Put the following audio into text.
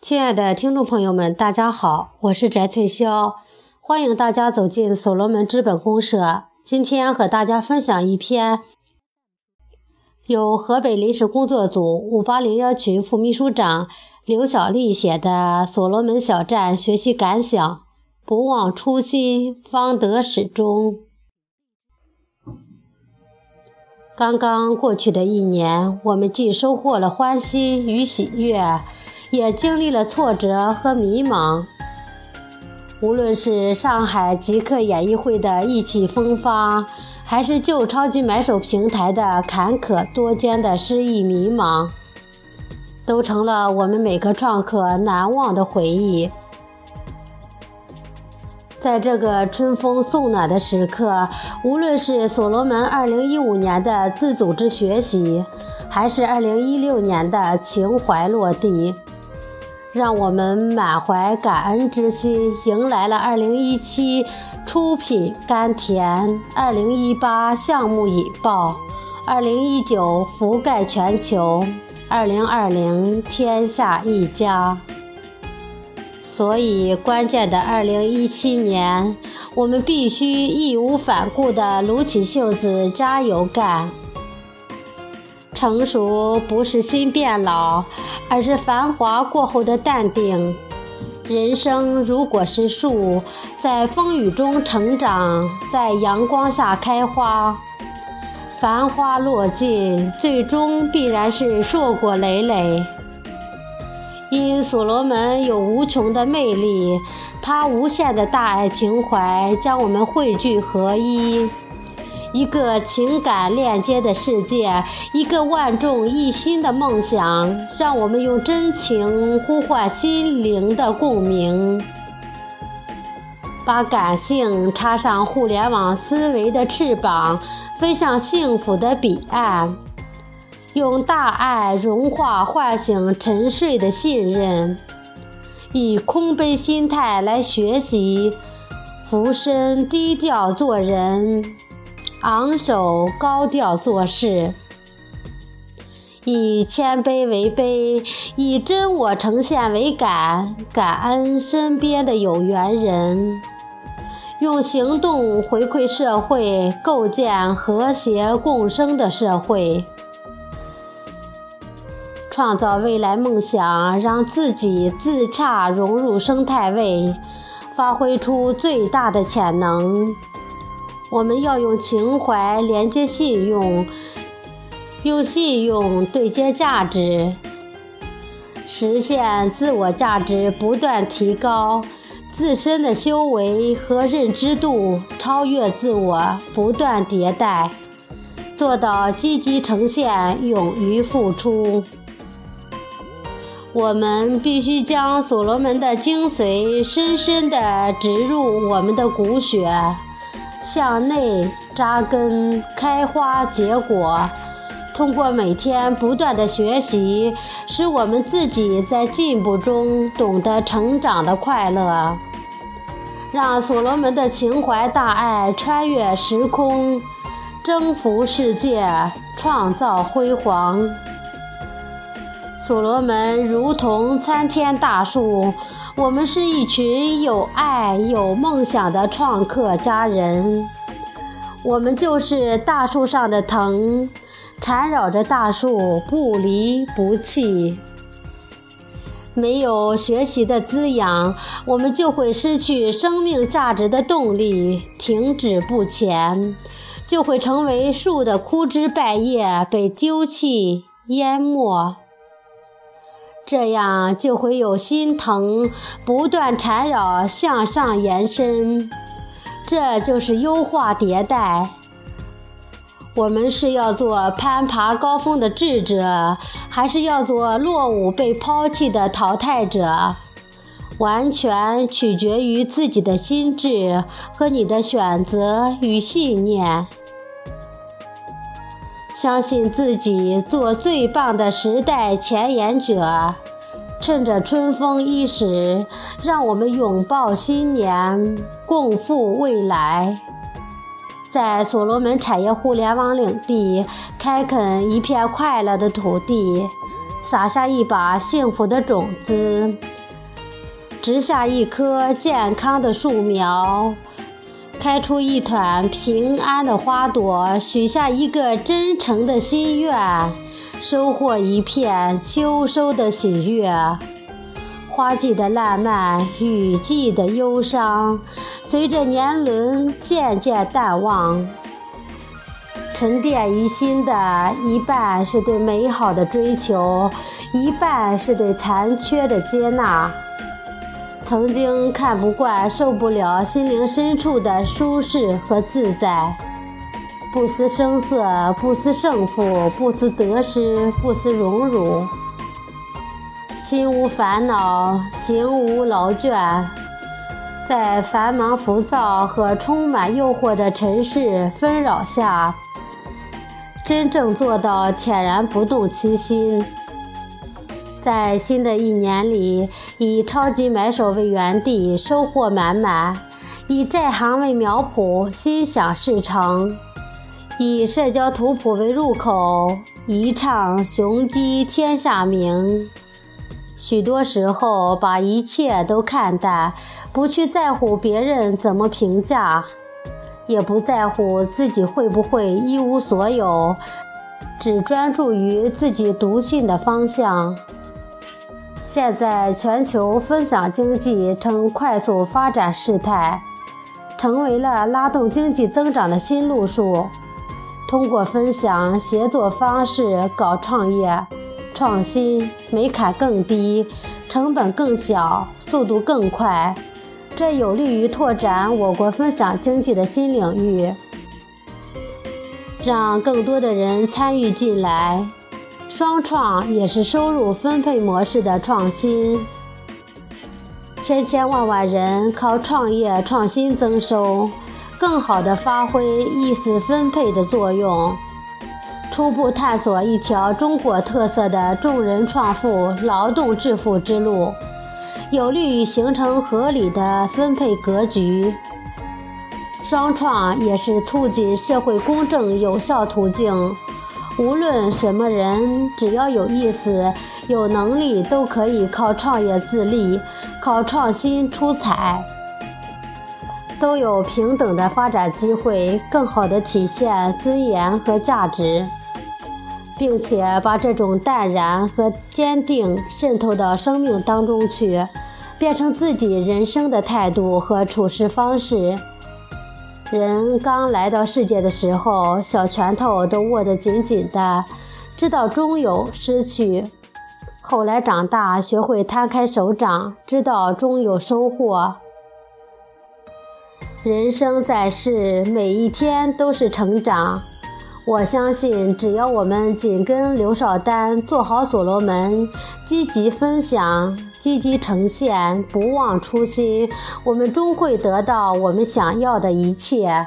亲爱的听众朋友们，大家好，我是翟翠霄，欢迎大家走进所罗门资本公社。今天和大家分享一篇由河北临时工作组五八零幺群副秘书长刘小丽写的《所罗门小站学习感想》，不忘初心，方得始终。刚刚过去的一年，我们既收获了欢欣与喜悦。也经历了挫折和迷茫。无论是上海极客演艺会的意气风发，还是旧超级买手平台的坎坷多艰的失意迷茫，都成了我们每个创客难忘的回忆。在这个春风送暖的时刻，无论是所罗门2015年的自组织学习，还是2016年的情怀落地。让我们满怀感恩之心，迎来了2017出品甘甜，2018项目引爆，2019覆盖全球，2020天下一家。所以，关键的2017年，我们必须义无反顾地撸起袖子加油干。成熟不是心变老，而是繁华过后的淡定。人生如果是树，在风雨中成长，在阳光下开花，繁花落尽，最终必然是硕果累累。因所罗门有无穷的魅力，他无限的大爱情怀将我们汇聚合一。一个情感链接的世界，一个万众一心的梦想，让我们用真情呼唤心灵的共鸣，把感性插上互联网思维的翅膀，飞向幸福的彼岸，用大爱融化唤醒沉睡的信任，以空杯心态来学习，俯身低调做人。昂首高调做事，以谦卑为卑，以真我呈现为感，感恩身边的有缘人，用行动回馈社会，构建和谐共生的社会，创造未来梦想，让自己自洽融入生态位，发挥出最大的潜能。我们要用情怀连接信用，用信用对接价值，实现自我价值不断提高，自身的修为和认知度超越自我，不断迭代，做到积极呈现，勇于付出。我们必须将所罗门的精髓深深地植入我们的骨血。向内扎根、开花结果，通过每天不断的学习，使我们自己在进步中懂得成长的快乐。让所罗门的情怀大爱穿越时空，征服世界，创造辉煌。所罗门如同参天大树。我们是一群有爱、有梦想的创客家人。我们就是大树上的藤，缠绕着大树不离不弃。没有学习的滋养，我们就会失去生命价值的动力，停止不前，就会成为树的枯枝败叶，被丢弃淹没。这样就会有心疼不断缠绕向上延伸，这就是优化迭代。我们是要做攀爬高峰的智者，还是要做落伍被抛弃的淘汰者？完全取决于自己的心智和你的选择与信念。相信自己，做最棒的时代前沿者。趁着春风伊始，让我们拥抱新年，共赴未来。在所罗门产业互联网领地，开垦一片快乐的土地，撒下一把幸福的种子，植下一棵健康的树苗，开出一团平安的花朵，许下一个真诚的心愿，收获一片秋收的喜悦。花季的烂漫，雨季的忧伤，随着年轮渐渐淡忘。沉淀于心的一半是对美好的追求，一半是对残缺的接纳。曾经看不惯、受不了心灵深处的舒适和自在，不思声色，不思胜负，不思得失，不思荣辱。心无烦恼，行无劳倦，在繁忙浮躁和充满诱惑的尘世纷扰下。真正做到恬然不动其心，在新的一年里，以超级买手为园地，收获满满；以债行为苗圃，心想事成；以社交图谱为入口，一唱雄鸡天下名。许多时候，把一切都看淡，不去在乎别人怎么评价。也不在乎自己会不会一无所有，只专注于自己笃信的方向。现在，全球分享经济呈快速发展势态，成为了拉动经济增长的新路数。通过分享协作方式搞创业、创新，门槛更低，成本更小，速度更快。这有利于拓展我国分享经济的新领域，让更多的人参与进来。双创也是收入分配模式的创新，千千万万人靠创业创新增收，更好地发挥意思分配的作用，初步探索一条中国特色的众人创富、劳动致富之路。有利于形成合理的分配格局，双创也是促进社会公正有效途径。无论什么人，只要有意思、有能力，都可以靠创业自立，靠创新出彩，都有平等的发展机会，更好的体现尊严和价值。并且把这种淡然和坚定渗透到生命当中去，变成自己人生的态度和处事方式。人刚来到世界的时候，小拳头都握得紧紧的，知道终有失去；后来长大，学会摊开手掌，知道终有收获。人生在世，每一天都是成长。我相信，只要我们紧跟刘少丹，做好所罗门，积极分享，积极呈现，不忘初心，我们终会得到我们想要的一切。